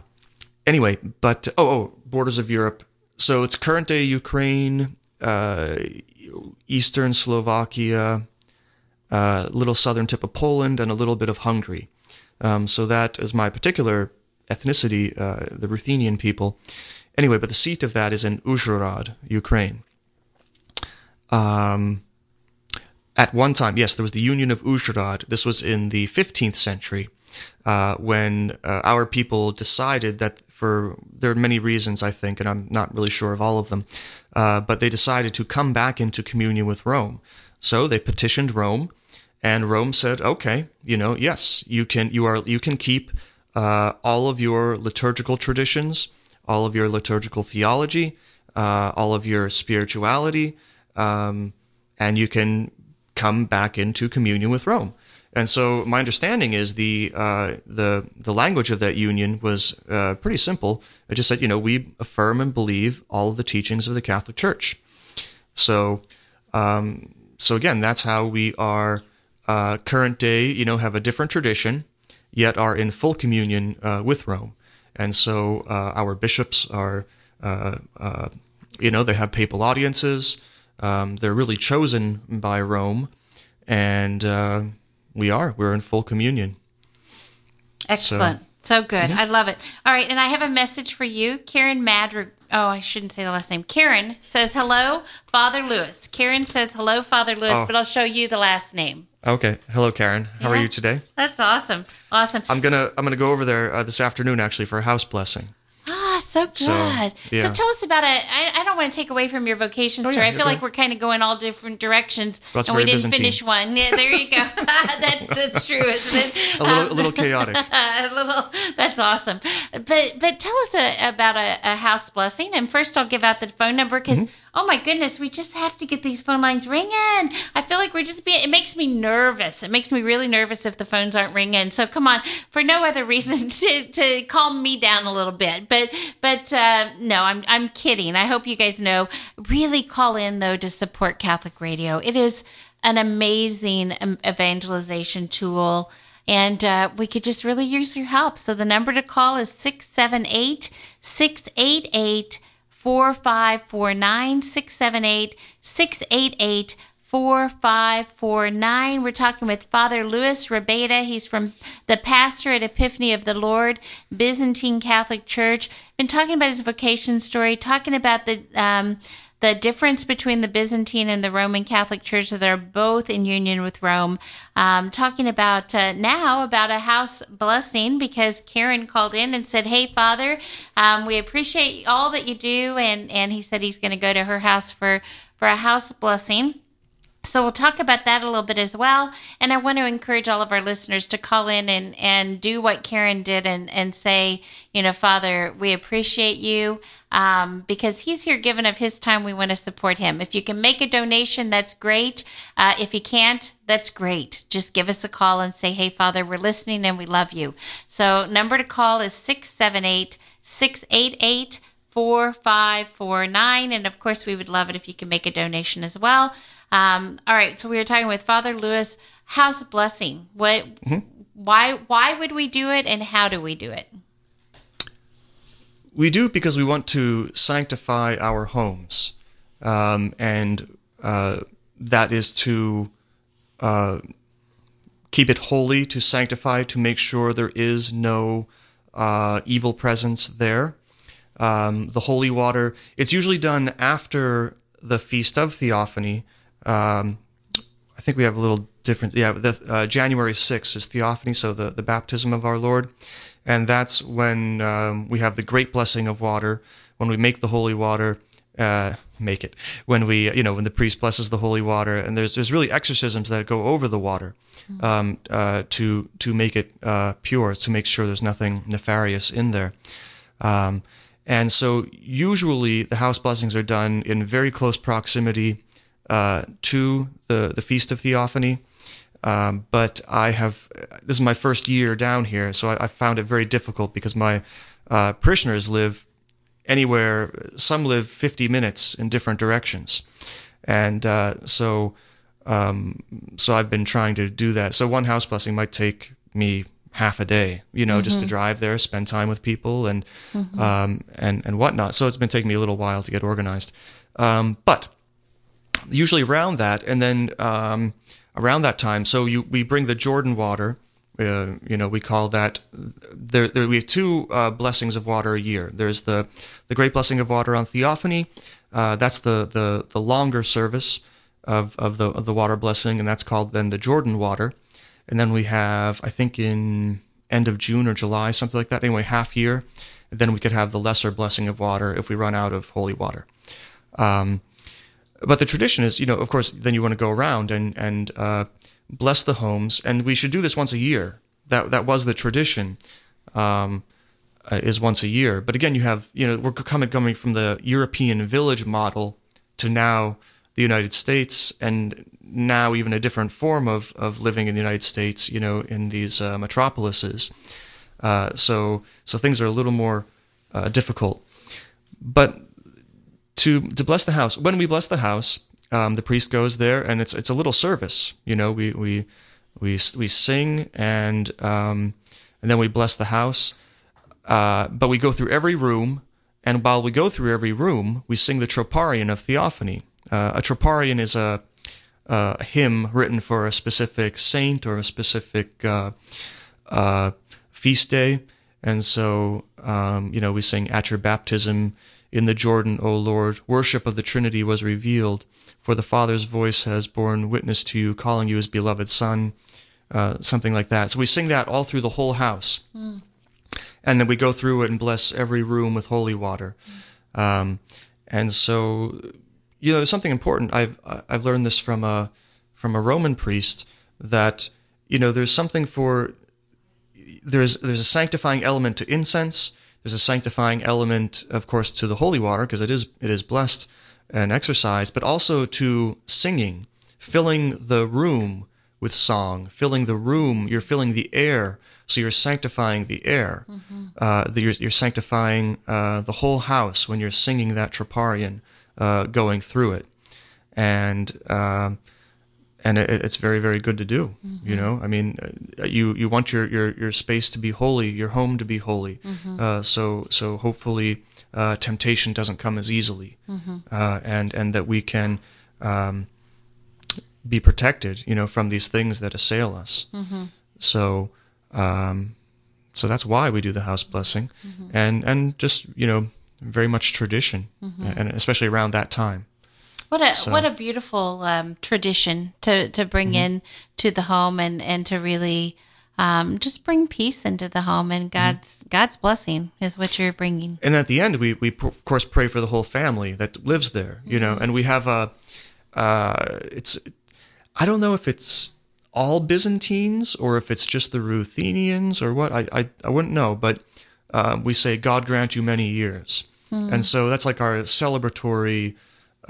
anyway, but oh, oh, borders of Europe. So it's current day Ukraine, uh, eastern Slovakia, uh, little southern tip of Poland, and a little bit of Hungary. Um, so that is my particular ethnicity, uh, the Ruthenian people. Anyway, but the seat of that is in Uzhhorod, Ukraine. Um, at one time, yes, there was the Union of Uzhhorod. This was in the 15th century uh, when uh, our people decided that for there are many reasons, I think, and I'm not really sure of all of them, uh, but they decided to come back into communion with Rome. So they petitioned Rome and Rome said, "Okay, you know, yes, you can. You are. You can keep uh, all of your liturgical traditions, all of your liturgical theology, uh, all of your spirituality, um, and you can come back into communion with Rome. And so my understanding is the uh, the the language of that union was uh, pretty simple. It just said, you know, we affirm and believe all of the teachings of the Catholic Church. So, um, so again, that's how we are uh, current day. You know, have a different tradition, yet are in full communion uh, with Rome. And so uh, our bishops are, uh, you know, they have papal audiences. Um, they're really chosen by Rome, and we are. We're in full communion.
Excellent. So, so good. Yeah. I love it. All right. And I have a message for you. Karen Madrig. Oh, I shouldn't say the last name. Karen says, hello, Father Lewis. Karen says, hello, Father Lewis, oh. but I'll show you the last name.
Okay. Hello, Karen. How yeah. are you today?
That's awesome. Awesome.
I'm gonna I'm gonna go over there uh, this afternoon actually for a house blessing.
Ah, so good. So, yeah. so tell us about it. I, I don't want to take away from your vocation oh, story. Yeah, I feel like we're kind of going all different directions,
well,
and we didn't Byzantine. finish one. Yeah, there you go. that, that's true, isn't
it? A little, um, a little chaotic.
a little. That's awesome. But but tell us a, about a, a, house blessing. And first, I'll give out the phone number because mm-hmm. Oh my goodness, we just have to get these phone lines ringing. I feel like we're just being. It makes me nervous. It makes me really nervous if the phones aren't ringing. So come on, for no other reason to to calm me down a little bit. But but uh, no, I'm I'm kidding. I hope you guys know. Really call in though to support Catholic Radio. It is an amazing evangelization tool. And uh, we could just really use your help. So the number to call is 678 688 4549. 678 688 4549. We're talking with Father Lewis Rabayda. He's from the pastor at Epiphany of the Lord, Byzantine Catholic Church. Been talking about his vocation story, talking about the um, the difference between the Byzantine and the Roman Catholic Church that are both in union with Rome. Um, talking about uh, now about a house blessing because Karen called in and said, "Hey, Father, um, we appreciate all that you do," and and he said he's going to go to her house for for a house blessing. So we'll talk about that a little bit as well. And I want to encourage all of our listeners to call in and, and do what Karen did and, and say, you know, Father, we appreciate you um, because he's here giving of his time. We want to support him. If you can make a donation, that's great. Uh, if you can't, that's great. Just give us a call and say, hey, Father, we're listening and we love you. So number to call is 678 688 4549. And of course, we would love it if you can make a donation as well. Um, all right, so we were talking with Father Lewis. How's blessing? What? Mm-hmm. Why? Why would we do it, and how do we do it?
We do it because we want to sanctify our homes, um, and uh, that is to uh, keep it holy, to sanctify, to make sure there is no uh, evil presence there. Um, the holy water. It's usually done after the feast of Theophany, um, I think we have a little different. Yeah, the, uh, January 6th is Theophany, so the, the baptism of our Lord. And that's when um, we have the great blessing of water, when we make the holy water. Uh, make it when we you know when the priest blesses the holy water and there's there's really exorcisms that go over the water um, uh, to to make it uh, pure to make sure there's nothing nefarious in there um, and so usually the house blessings are done in very close proximity uh, to the, the Feast of Theophany. Um, but I have, this is my first year down here, so I, I found it very difficult because my uh, parishioners live anywhere, some live 50 minutes in different directions. And uh, so, um, so I've been trying to do that. So one house blessing might take me half a day, you know, mm-hmm. just to mm-hmm. drive there, spend time with people and, mm-hmm. um, and, and whatnot. So it's been taking me a little while to get organized. Um, but usually around that, and then um, around that time, so you we bring the Jordan water. Uh, you know, we call that. There, there we have two uh, blessings of water a year. There's the the great blessing of water on Theophany. Uh, that's the, the the longer service of of the of the water blessing, and that's called then the Jordan water. And then we have, I think, in end of June or July, something like that. Anyway, half year. And then we could have the lesser blessing of water if we run out of holy water. Um, but the tradition is, you know, of course, then you want to go around and and uh, bless the homes, and we should do this once a year. That that was the tradition. Um, uh, is once a year. But again, you have you know we're coming coming from the European village model to now the United States, and now even a different form of of living in the United States. You know, in these uh, metropolises. Uh, so so things are a little more uh, difficult. But to to bless the house, when we bless the house, um, the priest goes there, and it's it's a little service. You know, we we we we sing and um, and then we bless the house. Uh, but we go through every room, and while we go through every room, we sing the Troparion of Theophany. Uh, a Troparion is a, a, hymn written for a specific saint or a specific uh, uh feast day, and so um, you know we sing at your baptism in the Jordan, O Lord, worship of the Trinity was revealed. For the Father's voice has borne witness to you, calling you his beloved Son, uh, something like that. So we sing that all through the whole house. Mm. And then we go through it and bless every room with holy water. Mm. Um, and so, you know, there's something important. I've I've learned this from a from a Roman priest that you know there's something for there's there's a sanctifying element to incense. There's a sanctifying element, of course, to the holy water because it is it is blessed and exercised, but also to singing, filling the room with song, filling the room. You're filling the air, so you're sanctifying the air. Mm-hmm. Uh, the, you're, you're, sanctifying uh, the whole house when you're singing that troparion, uh, going through it, and um, and it, it's very very good to do mm-hmm. you know i mean uh, you you want your, your your space to be holy your home to be holy mm-hmm. uh, so so hopefully uh, temptation doesn't come as easily mm-hmm. uh, and and that we can um, be protected you know from these things that assail us mm-hmm. so um, so that's why we do the house blessing mm-hmm. and and just you know very much tradition mm-hmm. and especially around that time
what a so. what a beautiful um, tradition to to bring mm-hmm. in to the home and and to really um, just bring peace into the home and mm-hmm. God's mm-hmm. God's blessing is what you're bringing.
And at the end, we we of course pray for the whole family that lives there, you know, mm-hmm. and we have a uh, it's I don't know if it's all Byzantines or if it's just the Ruthenians or what I I, I wouldn't know, but uh, we say God grant you many years, mm. and so that's like our celebratory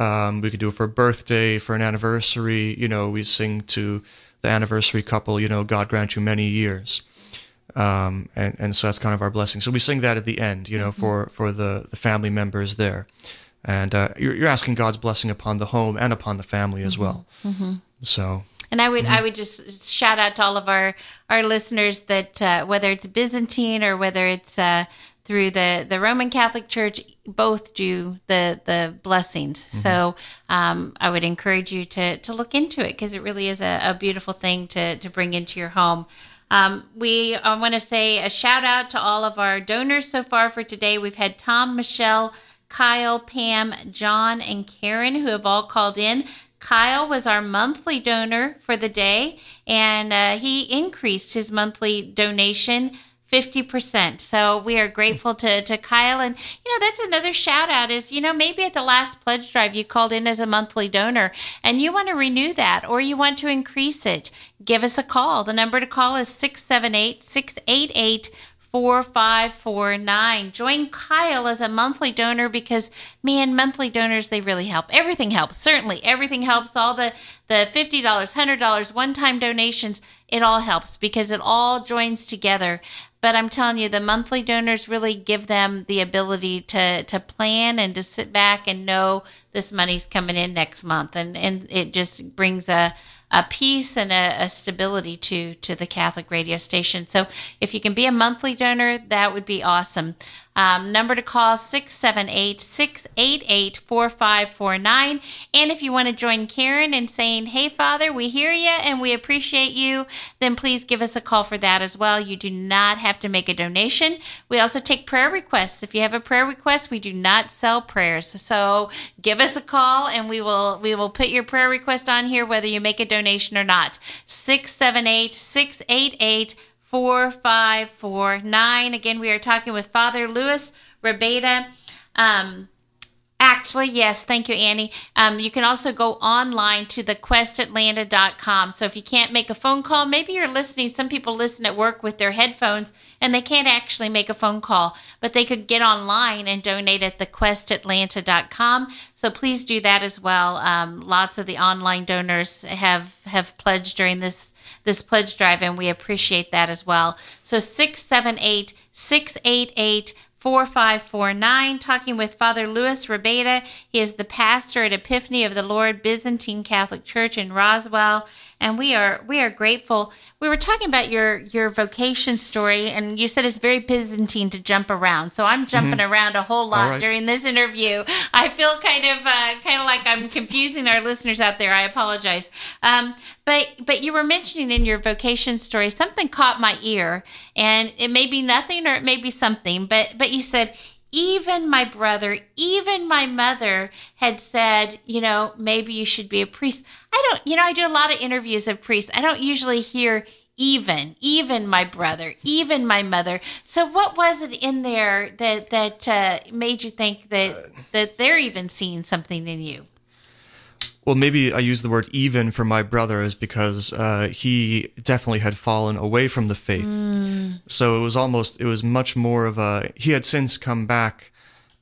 um, we could do it for a birthday, for an anniversary. You know, we sing to the anniversary couple, you know, God grant you many years. Um, and, and so that's kind of our blessing. So we sing that at the end, you know, mm-hmm. for, for the, the family members there. And uh, you're, you're asking God's blessing upon the home and upon the family as mm-hmm. well. Mm-hmm. So
and I would mm-hmm. I would just shout out to all of our our listeners that uh, whether it's Byzantine or whether it's uh, through the the Roman Catholic Church both do the the blessings. Mm-hmm. So um, I would encourage you to to look into it because it really is a, a, beautiful thing to to bring into your home. Um, we I want to say a shout out to all of our donors so far for today. We've had Tom, Michelle, Kyle, Pam, John, and Karen who have all called in. Kyle was our monthly donor for the day, and uh, he increased his monthly donation 50%. So we are grateful to, to Kyle. And, you know, that's another shout out is, you know, maybe at the last pledge drive you called in as a monthly donor and you want to renew that or you want to increase it. Give us a call. The number to call is 678 688 4549. Join Kyle as a monthly donor because man, monthly donors they really help. Everything helps. Certainly, everything helps. All the the $50, $100 one-time donations, it all helps because it all joins together. But I'm telling you, the monthly donors really give them the ability to to plan and to sit back and know this money's coming in next month, and and it just brings a a peace and a, a, stability to to the Catholic radio station. So if you can be a monthly donor, that would be awesome. Um, number to call 678 688 4549. And if you want to join Karen in saying, Hey, Father, we hear you and we appreciate you, then please give us a call for that as well. You do not have to make a donation. We also take prayer requests. If you have a prayer request, we do not sell prayers. So give us a call and we will we will put your prayer request on here whether you make a donation or not. 678 688 4549. Again, we are talking with Father Lewis Rabayda. Um, Actually, yes. Thank you, Annie. Um, you can also go online to thequestatlanta.com. So if you can't make a phone call, maybe you're listening. Some people listen at work with their headphones and they can't actually make a phone call, but they could get online and donate at thequestatlanta.com. So please do that as well. Um, lots of the online donors have have pledged during this this pledge drive, and we appreciate that as well. So 678 688 4549, talking with Father Lewis Rabayda. He is the pastor at Epiphany of the Lord Byzantine Catholic Church in Roswell, and we are we are grateful. We were talking about your your vocation story, and you said it's very Byzantine to jump around. So I'm jumping mm-hmm. around a whole lot right. during this interview. I feel kind of uh, kind of like I'm confusing our listeners out there. I apologize. Um, but but you were mentioning in your vocation story something caught my ear, and it may be nothing or it may be something. But but you said even my brother, even my mother had said, you know, maybe you should be a priest. I don't, you know, I do a lot of interviews of priests. I don't usually hear even, even my brother, even my mother. So what was it in there that that uh, made you think that that they're even seeing something in you?
Well, maybe I use the word even for my brother is because uh, he definitely had fallen away from the faith. Mm. So it was almost, it was much more of a, he had since come back,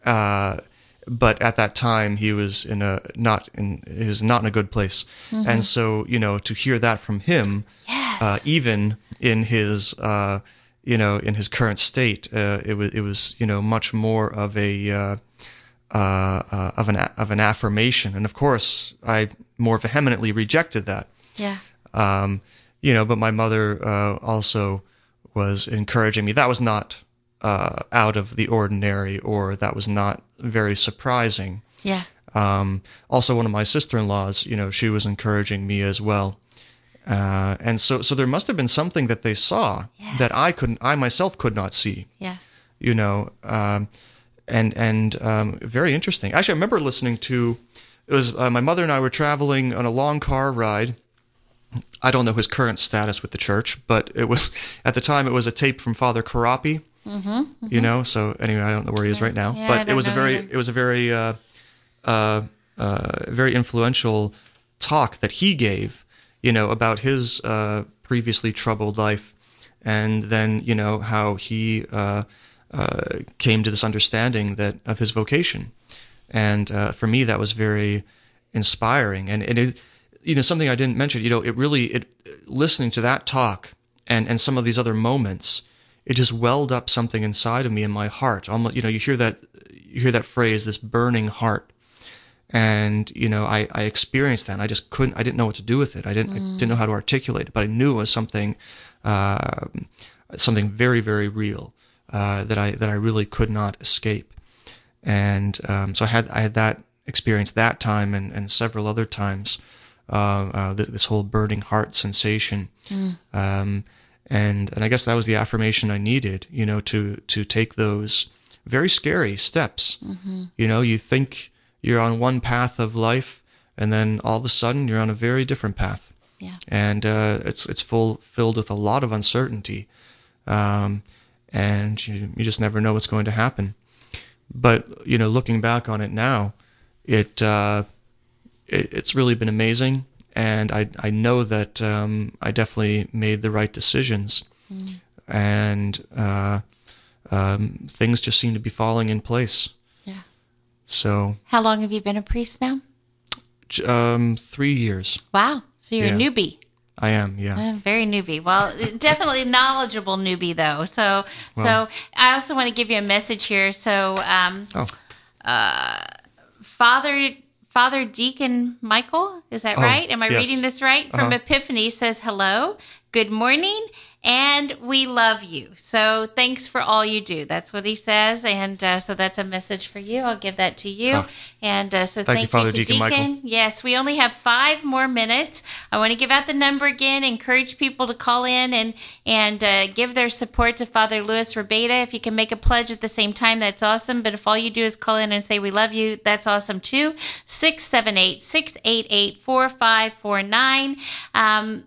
uh, but at that time he was in a, not in, he was not in a good place. Mm-hmm. And so, you know, to hear that from him,
yes.
uh, even in his, uh, you know, in his current state, uh, it was, it was, you know, much more of a, uh, uh, of an of an affirmation, and of course, I more vehemently rejected that.
Yeah.
Um, you know, but my mother uh, also was encouraging me. That was not uh, out of the ordinary, or that was not very surprising.
Yeah.
Um, also, one of my sister-in-laws, you know, she was encouraging me as well. Uh, and so, so there must have been something that they saw yes. that I couldn't, I myself could not see.
Yeah.
You know, um, and and um, very interesting. Actually, I remember listening to it was uh, my mother and I were traveling on a long car ride. I don't know his current status with the church, but it was at the time it was a tape from Father Corapi. Mm-hmm, mm-hmm. You know, so anyway, I don't know where he is right now,
yeah,
but it was a very it was a very uh, uh, uh, very influential talk that he gave. You know about his uh, previously troubled life, and then you know how he uh, uh, came to this understanding that of his vocation, and uh, for me that was very inspiring. And, and it, you know, something I didn't mention. You know, it really it listening to that talk and and some of these other moments, it just welled up something inside of me in my heart. Almost, you know, you hear that you hear that phrase, this burning heart. And you know, I, I experienced that. And I just couldn't. I didn't know what to do with it. I didn't. Mm. I didn't know how to articulate it. But I knew it was something, uh, something very, very real. Uh, that I that I really could not escape, and um, so I had I had that experience that time and, and several other times. Uh, uh, th- this whole burning heart sensation, mm. um, and and I guess that was the affirmation I needed, you know, to to take those very scary steps. Mm-hmm. You know, you think you're on one path of life, and then all of a sudden you're on a very different path.
Yeah.
And uh, it's it's full filled with a lot of uncertainty. Um, and you, you just never know what's going to happen. But you know, looking back on it now, it, uh, it it's really been amazing, and I I know that um, I definitely made the right decisions, mm. and uh, um, things just seem to be falling in place.
Yeah.
So.
How long have you been a priest now?
Um, three years.
Wow. So you're yeah. a newbie.
I am, yeah.
Uh, very newbie. Well, definitely knowledgeable newbie though. So, well, so I also want to give you a message here. So, um, oh. uh, Father Father Deacon Michael, is that oh, right? Am I yes. reading this right? From uh-huh. Epiphany says hello, good morning, and we love you. So thanks for all you do. That's what he says. And uh, so that's a message for you. I'll give that to you. Oh. And uh, so thank, thank you, Father Deacon, Deacon, Michael. Yes, we only have five more minutes. I want to give out the number again, encourage people to call in and, and uh, give their support to Father Lewis Rabayda. If you can make a pledge at the same time, that's awesome. But if all you do is call in and say, we love you, that's awesome too. 678 688 4549. Um,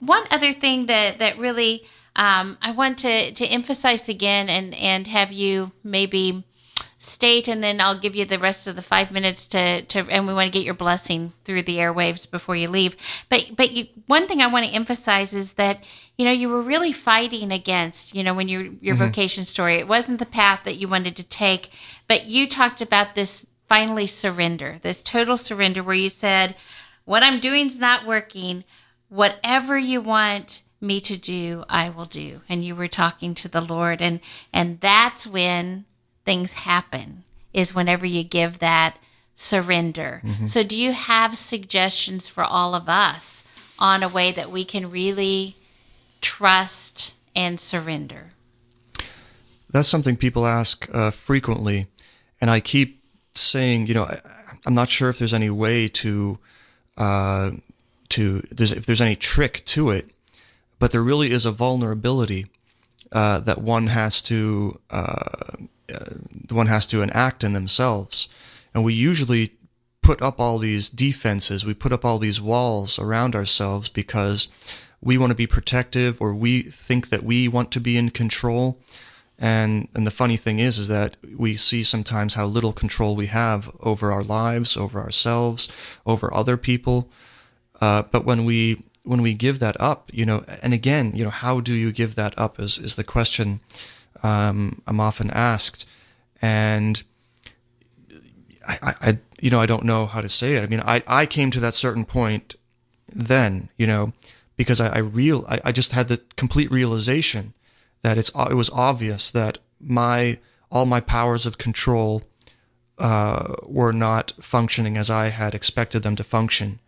one other thing that that really um, I want to to emphasize again and and have you maybe state, and then I'll give you the rest of the five minutes to, to and we want to get your blessing through the airwaves before you leave. But but you, one thing I want to emphasize is that you know you were really fighting against you know when your your
Mm-hmm.
vocation story. It wasn't the path that you wanted to take, but you talked about this finally surrender, this total surrender, where you said, "What I'm doing is not working. Whatever you want." me to do i will do. And you were talking to the lord and and that's when things happen is whenever you give that surrender. So do you have suggestions for all of us on a way that we can really trust and surrender?
That's something people ask uh, frequently, and I keep saying, you know, I, I'm not sure if there's any way to, uh, to there's if there's any trick to it, but there really is a vulnerability uh, that one has to uh, uh, one has to enact in themselves, and we usually put up all these defenses, we put up all these walls around ourselves because we want to be protective or we think that we want to be in control. And and the funny thing is is that we see sometimes how little control we have over our lives, over ourselves, over other people. Uh, but when we when we give that up, you know, and again, you know, how do you give that up is is the question um, I'm often asked, and I, I, you know I don't know how to say it. I mean, I I came to that certain point then, you know, because I, I real I, I just had the complete realization that it's it was obvious that my all my powers of control uh, were not functioning as I had expected them to function.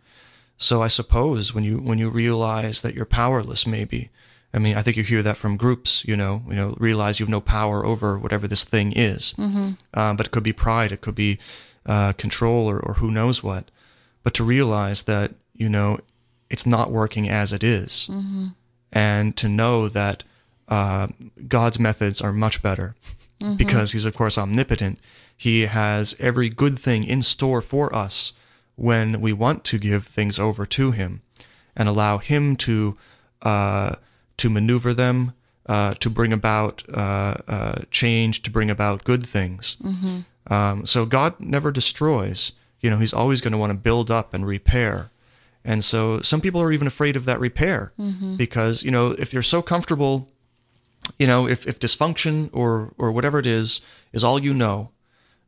So I suppose when you when you realize that you're powerless, maybe I mean I think you hear that from groups, you know, you know, realize you have no power over whatever this thing is. Mm-hmm. Um, but it could be pride, it could be uh, control, or, or who knows what. But to realize that you know it's not working as it is, and to know that uh, God's methods are much better because He's of course omnipotent. He has every good thing in store for us when we want to give things over to Him and allow Him to uh, to maneuver them, uh, to bring about uh, uh, change, to bring about good things. Um, so God never destroys. You know, He's always going to want to build up and repair. And so some people are even afraid of that repair because, you know, if they're so comfortable, you know, if, if dysfunction or, or whatever it is, is all you know,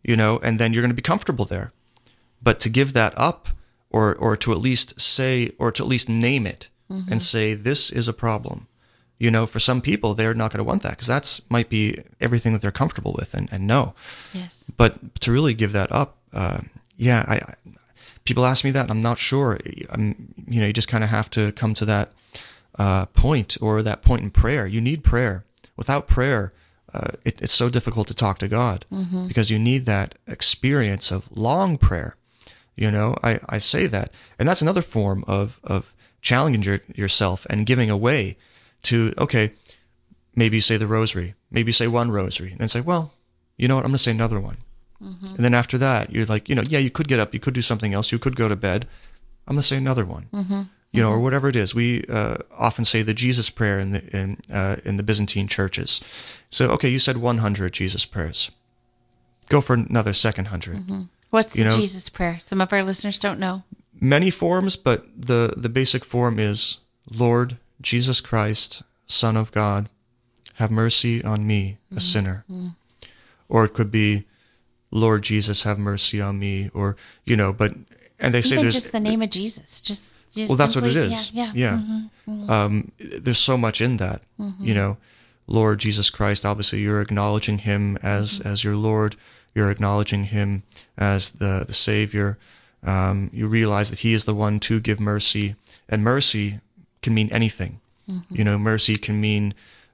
you know, and then you're going to be comfortable there. But to give that up or, or to at least say, or to at least name it and say, this is a problem. You know, for some people, they're not going to want that because that's might be everything that they're comfortable with and, and know
yes
but to really give that up, uh, yeah, I, I people ask me that, and I'm not sure. I'm, you know, you just kind of have to come to that uh, point or that point in prayer. You need prayer. Without prayer, uh, it, it's so difficult to talk to God because you need that experience of long prayer. You know, I, I say that, and that's another form of of challenging your, yourself and giving away to okay, maybe you say the rosary, maybe you say one rosary, and then say, well, you know what, I'm going to say another one. And then after that, you're like, you know, yeah, you could get up, you could do something else, you could go to bed. I'm going to say another one. You know, or whatever it is. We uh, often say the Jesus prayer in the in uh, in the Byzantine churches. So, okay, you said 100 Jesus prayers. Go for another second 100
what's
You
the
know-
jesus prayer some of our listeners don't know
many forms, but the the basic form is Lord Jesus Christ, Son of God, have mercy on me, a sinner. Or it could be Lord Jesus, have mercy on me, or you know, but and they say there's
just the name of jesus just, just
well, that's what it is.
yeah yeah, Mm-hmm.
Um, there's so much in that. You know, Lord Jesus Christ. Obviously, you're acknowledging Him as
Mm-hmm.
as your Lord. You're acknowledging Him as the the Savior. Um, you realize that He is the one to give mercy, and mercy can mean anything.
Mm-hmm.
You know, mercy can mean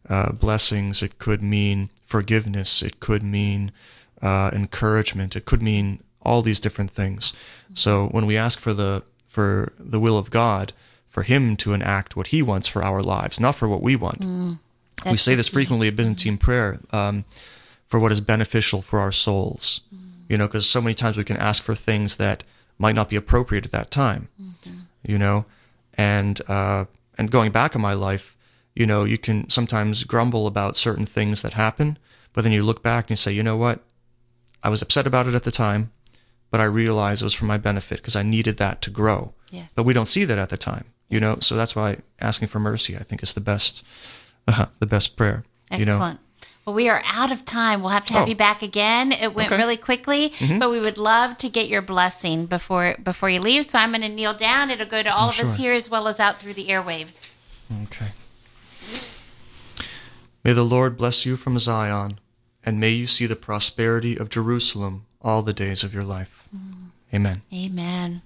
uh, blessings. It could mean forgiveness. It could mean uh, encouragement. It could mean all these different things. So when we ask for the for the will of God, for Him to enact what He wants for our lives, not for what we want. we say this frequently at Byzantine prayer um, for what is beneficial for our souls. You know, because so many times we can ask for things that might not be appropriate at that time. You know, and uh, and going back in my life, you know, you can sometimes grumble about certain things that happen, but then you look back and you say, you know what, I was upset about it at the time, but I realized it was for my benefit because I needed that to grow.
Yes.
But we don't see that at the time, you know. So that's why asking for mercy, I think, is the best, uh, the best prayer. You know.
Well, we are out of time. We'll have to have
Oh.
you back again. It went
Okay. Mm-hmm.
really quickly, but we would love to get your blessing before before you leave. So I'm going to kneel down. It'll go to all of us
Oh, sure.
here as well as out through the airwaves.
Okay. May the Lord bless you from Zion, and may you see the prosperity of Jerusalem all the days of your life. Amen.
Amen.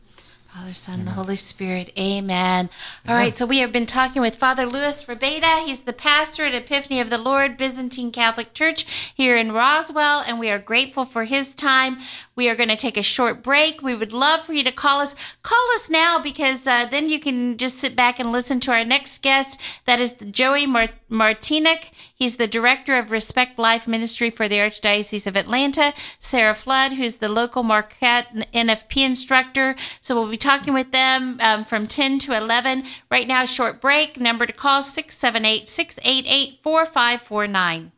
Father, Son, the Holy Spirit. Amen. All right, so we have been talking with Father Lewis Rabayda. He's the pastor at Epiphany of the Lord Byzantine Catholic Church here in Roswell, and we are grateful for his time. We are going to take a short break. We would love for you to call us. Call us now because uh, then you can just sit back and listen to our next guest. That is Joey Mar- Martinic. He's the director of Respect Life Ministry for the Archdiocese of Atlanta. Sarah Flood, who's the local Marquette NFP instructor. So we'll be talking with them um, from 10 to 11. Right now, short break. Number to call 678 688 4549.